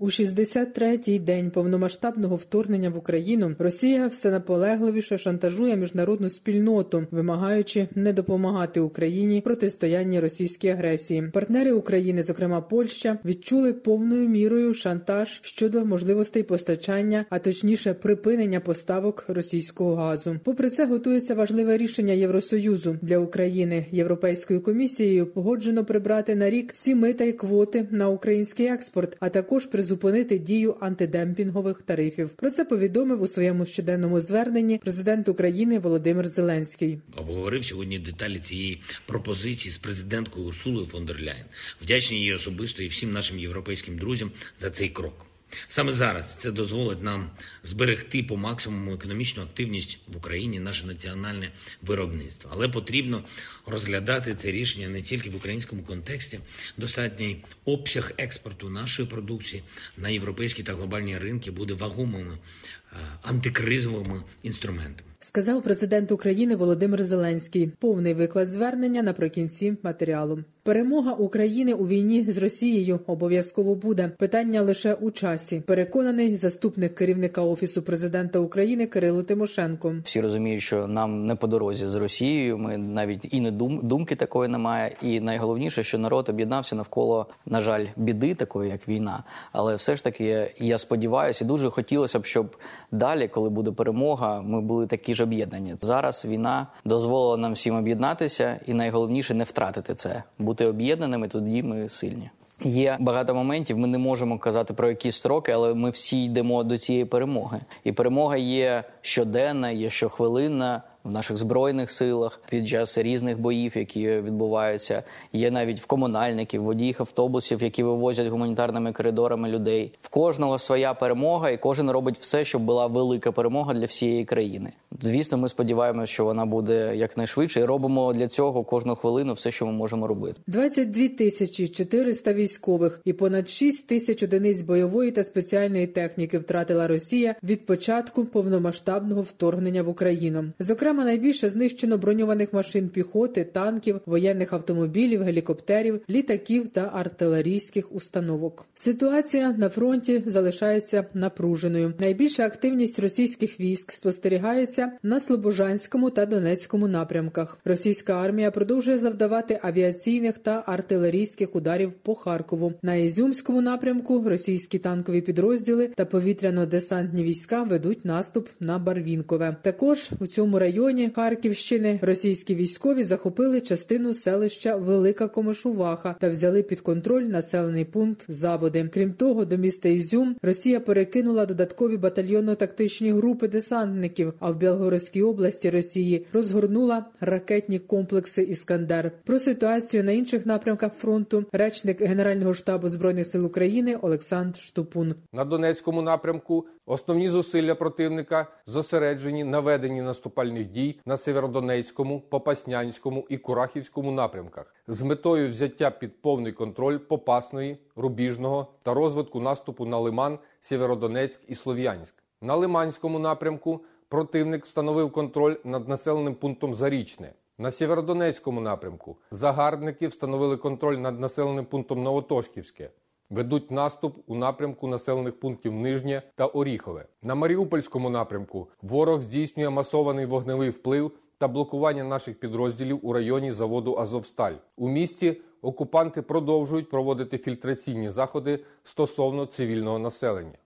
У 63-й день повномасштабного вторгнення в Україну Росія все наполегливіше шантажує міжнародну спільноту, вимагаючи не допомагати Україні протистоянні російській агресії. Партнери України, зокрема Польща, відчули повною мірою шантаж щодо можливостей постачання, а точніше припинення поставок російського газу. Попри це, готується важливе рішення Євросоюзу для України. Європейською комісією погоджено прибрати на рік всі мита й квоти на український експорт, а також призупинити дію антидемпінгових тарифів. Про це повідомив у своєму щоденному зверненні президент України Володимир Зеленський. Обговорив сьогодні деталі цієї пропозиції з президенткою Урсулою фон дер Ляєн. Вдячний їй особисто і всім нашим європейським друзям за цей крок. Саме зараз це дозволить нам зберегти по максимуму економічну активність в Україні, наше національне виробництво. Але потрібно розглядати це рішення не тільки в українському контексті. Достатній обсяг експорту нашої продукції на європейські та глобальні ринки буде вагомими е, антикризовими інструментами. Сказав президент України Володимир Зеленський. Повний виклад звернення наприкінці матеріалу. Перемога України у війні з Росією обов'язково буде. Питання лише у часі. Переконаний заступник керівника офісу президента України Кирило Тимошенко. Всі розуміють, що нам не по дорозі з Росією. Ми навіть і не дум думки такої немає. І найголовніше, що народ об'єднався навколо, на жаль, біди такої, як війна. Але все ж таки, я сподіваюся, і дуже хотілося б, щоб далі, коли буде перемога, ми були такі ж об'єднані. Зараз війна дозволила нам всім об'єднатися, і найголовніше не втратити це, бути об'єднаними. Тоді ми сильні. Є багато моментів. Ми не можемо казати про які строки, але ми всі йдемо до цієї перемоги. І перемога є щоденна, є щохвилинна в наших збройних силах під час різних боїв, які відбуваються. Є навіть в комунальників, водіїв автобусів, які вивозять гуманітарними коридорами людей. В кожного своя перемога, і кожен робить все, щоб була велика перемога для всієї країни. Звісно, ми сподіваємося, що вона буде якнайшвидше, і робимо для цього кожну хвилину все, що ми можемо робити. 22 тисячі 400 військових і понад 6 тисяч одиниць бойової та спеціальної техніки втратила Росія від початку повномасштабного вторгнення в Україну. Зокрема, найбільше знищено броньованих машин піхоти, танків, воєнних автомобілів, гелікоптерів, літаків та артилерійських установок. Ситуація на фронті залишається напруженою. Найбільша активність російських військ спостерігається на Слобожанському та Донецькому напрямках. Російська армія продовжує завдавати авіаційних та артилерійських ударів по Харкову. На Ізюмському напрямку російські танкові підрозділи та повітряно-десантні війська ведуть наступ на Барвінкове. Також у цьому районі Харківщини російські військові захопили частину селища Велика Комишуваха та взяли під контроль населений пункт Заводи. Крім того, до міста Ізюм Росія перекинула додаткові батальйонно-тактичні групи десантників. А в Білгородській області Росії розгорнула ракетні комплекси Іскандер. Про ситуацію на інших напрямках фронту речник Генерального штабу збройних сил України Олександр Штупун. На Донецькому напрямку основні зусилля противника зосереджені на веденні наступальних дій на Северодонецькому, Попаснянському і Курахівському напрямках з метою взяття під повний контроль Попасної, Рубіжного та розвитку наступу на Лиман, Сєвєродонецьк і Слов'янськ. На Лиманському напрямку противник встановив контроль над населеним пунктом Зарічне. На Сєвєродонецькому напрямку загарбники встановили контроль над населеним пунктом Новотошківське. Ведуть наступ у напрямку населених пунктів Нижнє та Оріхове. На Маріупольському напрямку ворог здійснює масований вогневий вплив та блокування наших підрозділів у районі заводу Азовсталь. У місті окупанти продовжують проводити фільтраційні заходи стосовно цивільного населення.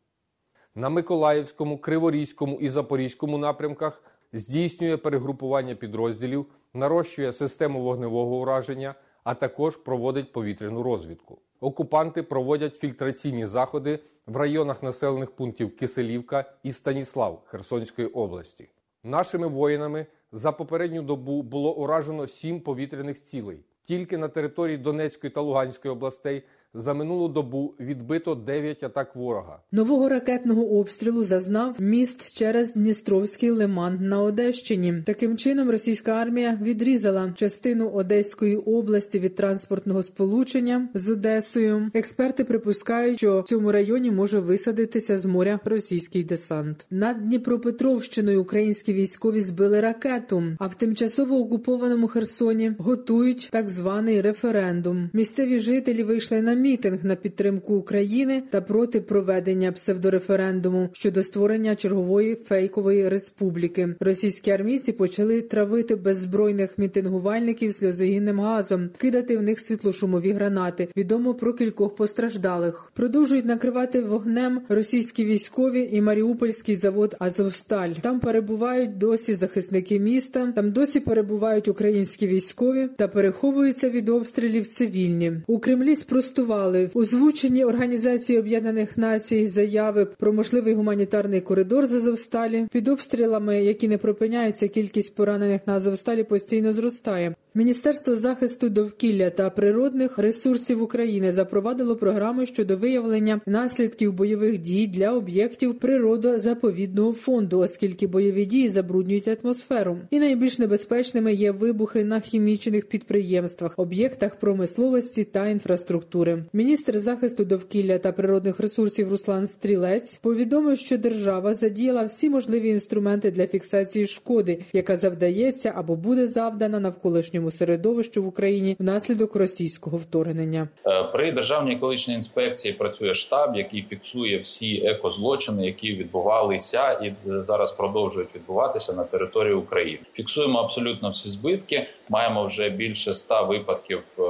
На Миколаївському, Криворізькому і Запорізькому напрямках здійснює перегрупування підрозділів, нарощує систему вогневого ураження, а також проводить повітряну розвідку. Окупанти проводять фільтраційні заходи в районах населених пунктів Киселівка і Станіслав Херсонської області. Нашими воїнами за попередню добу було уражено сім повітряних цілей. Тільки на території Донецької та Луганської областей За минулу добу відбито 9 атак ворога. Нового ракетного обстрілу зазнав міст через Дністровський лиман на Одещині. Таким чином російська армія відрізала частину Одеської області від транспортного сполучення з Одесою. Експерти припускають, що в цьому районі може висадитися з моря російський десант. Над Дніпропетровщиною українські військові збили ракету. А в тимчасово окупованому Херсоні готують так званий референдум. Місцеві жителі вийшли на мітинг на підтримку України та проти проведення псевдореферендуму щодо створення чергової фейкової республіки. Російські армійці почали травити беззбройних мітингувальників сльозогінним газом, кидати в них світлошумові гранати. Відомо про кількох постраждалих. Продовжують накривати вогнем російські військові і Маріупольський завод Азовсталь. Там перебувають досі захисники міста. Там досі перебувають українські військові та переховуються від обстрілів цивільні. У Кремлі спростували озвучені Організації Об'єднаних Націй заяви про можливий гуманітарний коридор з Азовсталі. Під обстрілами, які не припиняються, кількість поранених на Азовсталі постійно зростає. Міністерство захисту довкілля та природних ресурсів України запровадило програми щодо виявлення наслідків бойових дій для об'єктів природозаповідного фонду, оскільки бойові дії забруднюють атмосферу. І найбільш небезпечними є вибухи на хімічних підприємствах, об'єктах промисловості та інфраструктури. Міністр захисту довкілля та природних ресурсів Руслан Стрілець повідомив, що держава задіяла всі можливі інструменти для фіксації шкоди, яка завдається або буде завдана навколишньому середовищу в Україні внаслідок російського вторгнення. Е, При державній екологічній інспекції працює штаб, який фіксує всі екозлочини, які відбувалися і зараз продовжують відбуватися на території України. Фіксуємо абсолютно всі збитки. Маємо вже більше ста випадків е,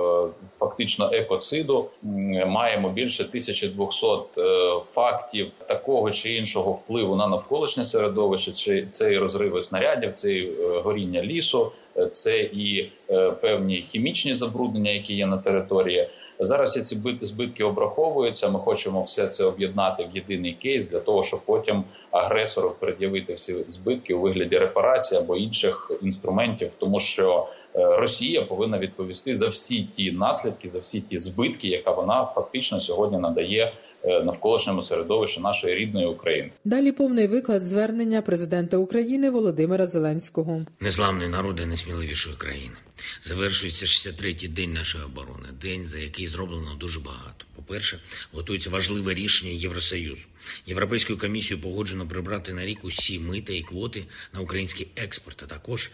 фактично екоциду. Маємо більше 1200 е, фактів такого чи іншого впливу на навколишнє середовище. Чи це і розриви снарядів, це і е, горіння лісу, е, це і певні хімічні забруднення, які є на території. Зараз ці бит- збитки обраховуються. Ми хочемо все це об'єднати в єдиний кейс для того, щоб потім агресору пред'явити всі збитки у вигляді репарації або інших інструментів, тому що е, Росія повинна відповісти за всі ті наслідки, за всі ті збитки, яка вона фактично сьогодні надає навколишньому середовищу нашої рідної України. Далі повний виклад звернення президента України Володимира Зеленського. Незламний народи найсміливішої країни. Завершується 63-й день нашої оборони, день, за який зроблено дуже багато. По-перше, готується важливе рішення Євросоюзу. Європейською комісією погоджено прибрати на рік усі мита і квоти на український експорт, а також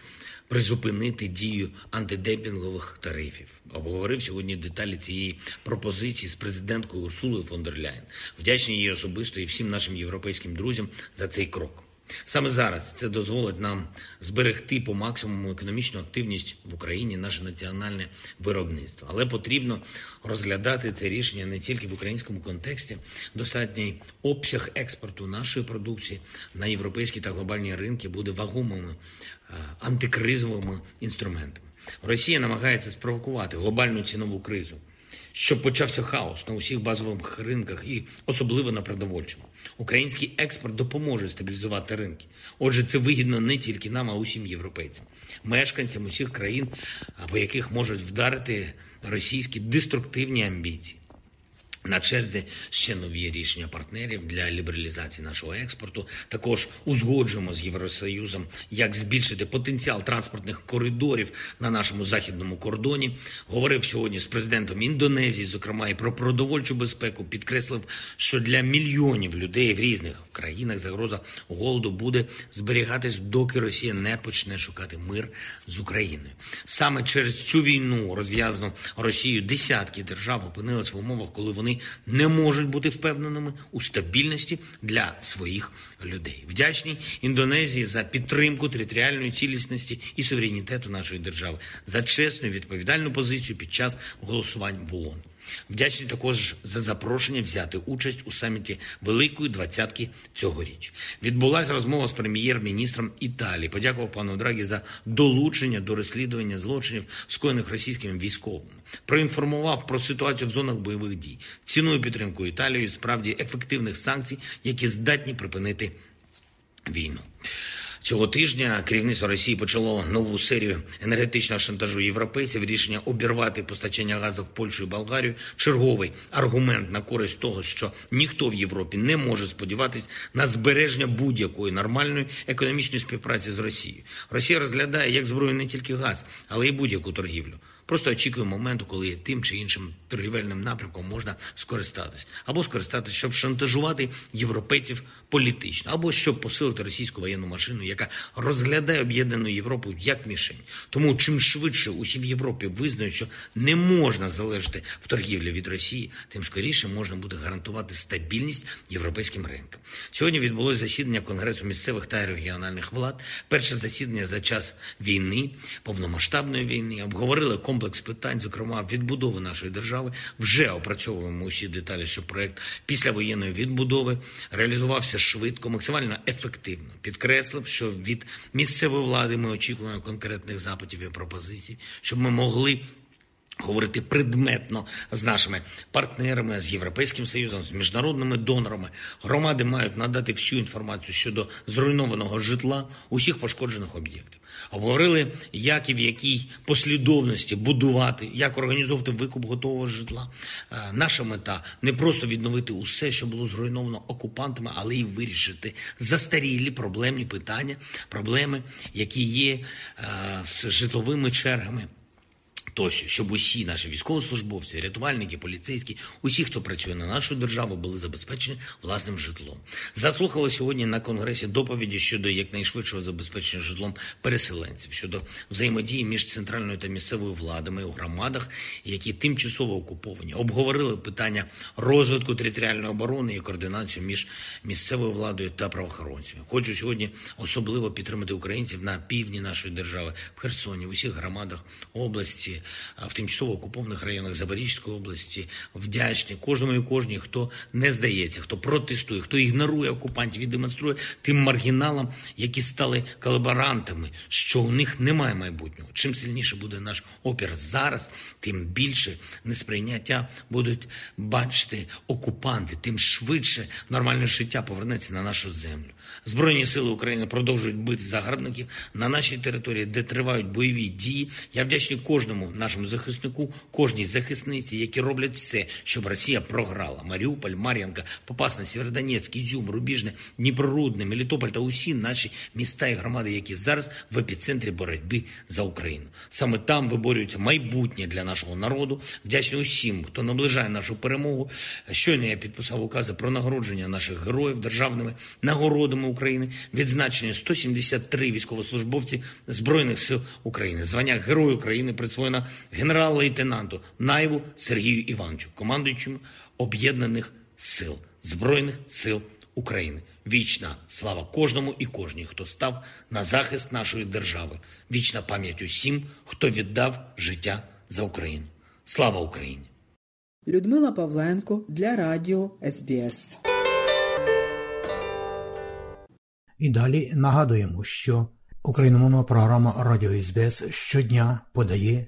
призупинити дію антидемпінгових тарифів. Обговорив сьогодні деталі цієї пропозиції з президенткою Урсулою фон дер Ляєн. Вдячний їй особисто і всім нашим європейським друзям за цей крок. Саме зараз це дозволить нам зберегти по максимуму економічну активність в Україні, наше національне виробництво. Але потрібно розглядати це рішення не тільки в українському контексті. Достатній обсяг експорту нашої продукції на європейські та глобальні ринки буде вагомими е, антикризовими інструментами. Росія намагається спровокувати глобальну цінову кризу щоб почався хаос на усіх базових ринках і особливо на продовольчому. Український експорт допоможе стабілізувати ринки. Отже, це вигідно не тільки нам, а усім європейцям, мешканцям усіх країн, або яких можуть вдарити російські деструктивні амбіції. На черзі ще нові рішення партнерів для лібералізації нашого експорту. Також узгоджуємо з Євросоюзом, як збільшити потенціал транспортних коридорів на нашому західному кордоні. Говорив сьогодні з президентом Індонезії, зокрема і про продовольчу безпеку. Підкреслив, що для мільйонів людей в різних країнах загроза голоду буде зберігатись, доки Росія не почне шукати мир з Україною. Саме через цю війну, розв'язану Росією, десятки держав опинились в умовах, коли вони не можуть бути впевненими у стабільності для своїх людей. Вдячні Індонезії за підтримку територіальної цілісності і суверенітету нашої держави, за чесну відповідальну позицію під час голосувань в ООН. Вдячні також за запрошення взяти участь у саміті Великої двадцятки цьогоріч. Відбулася розмова з прем'єр-міністром Італії. Подякував пану Драгі за долучення до розслідування злочинів, скоєних російськими військовими. Проінформував про ситуацію в зонах бойових дій. Ціную підтримку Італії справді ефективних санкцій, які здатні припинити війну. Цього тижня керівництво Росії почало нову серію енергетичного шантажу європейців. Рішення обірвати постачання газу в Польщу і Болгарію. Черговий аргумент на користь того, що ніхто в Європі не може сподіватись на збереження будь-якої нормальної економічної співпраці з Росією. Росія розглядає як зброю не тільки газ, але й будь-яку торгівлю. Просто очікує моменту, коли тим чи іншим торгівельним напрямком можна скористатись, або скористатись, щоб шантажувати європейців політично, або щоб посилити російську воєнну машину, яка розглядає об'єднану Європу як мішень. Тому чим швидше усі в Європі визнають, що не можна залежати в торгівлі від Росії, тим скоріше можна буде гарантувати стабільність європейським ринкам. Сьогодні відбулося засідання Конгресу місцевих та регіональних влад. Перше засідання за час війни, повномасштабної війни, обговорили комплекс питань, зокрема відбудови нашої держави. Вже опрацьовуємо усі деталі, щоб проект післявоєнної відбудови реалізувався швидко, максимально ефективно. Підкреслив, що від місцевої влади ми очікуємо конкретних запитів і пропозицій, щоб ми могли. Говорити предметно з нашими партнерами, з європейським союзом, з міжнародними донорами. Громади мають надати всю інформацію щодо зруйнованого житла усіх пошкоджених об'єктів. Обговорили, як і в якій послідовності будувати, як організовувати викуп готового житла. Е, наша мета не просто відновити усе, що було зруйновано окупантами, але й вирішити застарілі проблемні питання, проблеми, які є е, з житловими чергами тощо, щоб усі наші військовослужбовці, рятувальники, поліцейські, усі, хто працює на нашу державу, були забезпечені власним житлом. Заслухали сьогодні на конгресі доповіді щодо якнайшвидшого забезпечення житлом переселенців, щодо взаємодії між центральною та місцевою владами у громадах, які тимчасово окуповані. Обговорили питання розвитку територіальної оборони і координацію між місцевою владою та правоохоронцями. Хочу сьогодні особливо підтримати українців на півдні нашої держави в Херсоні, в усіх громадах області в тимчасово окупованих районах Запорізької області вдячні кожному і кожній, хто не здається, хто протестує, хто ігнорує окупантів і демонструє тим маргіналам, які стали колаборантами, що у них немає майбутнього. Чим сильніше буде наш опір зараз, тим більше несприйняття будуть бачити окупанти, тим швидше нормальне життя повернеться на нашу землю. Збройні сили України продовжують бити загарбників на нашій території, де тривають бойові дії. Я вдячний кожному нашому захиснику, кожній захисниці, які роблять все, щоб Росія програла. Маріуполь, Мар'янка, Попасна, Сєвєродонецьк, Ізюм, Рубіжне, Дніпрорудне, Мелітополь та усі наші міста і громади, які зараз в епіцентрі боротьби за Україну. Саме там виборюють майбутнє для нашого народу. Вдячний усім, хто наближає нашу перемогу. Щойно я підписав укази про нагородження наших героїв державними нагородами України, відзначені 173 військовослужбовці збройних сил України. Звання Герою України присвоєно генерал-лейтенанту Наєву Сергію Івановичу, командуючому об'єднаних сил збройних сил України. Вічна слава кожному і кожній, хто став на захист нашої держави. Вічна пам'ять усім, хто віддав життя за Україну. Слава Україні! Людмила Павленко для Радіо СБС. І далі нагадуємо, що україномовна програма Радіо СБС щодня подає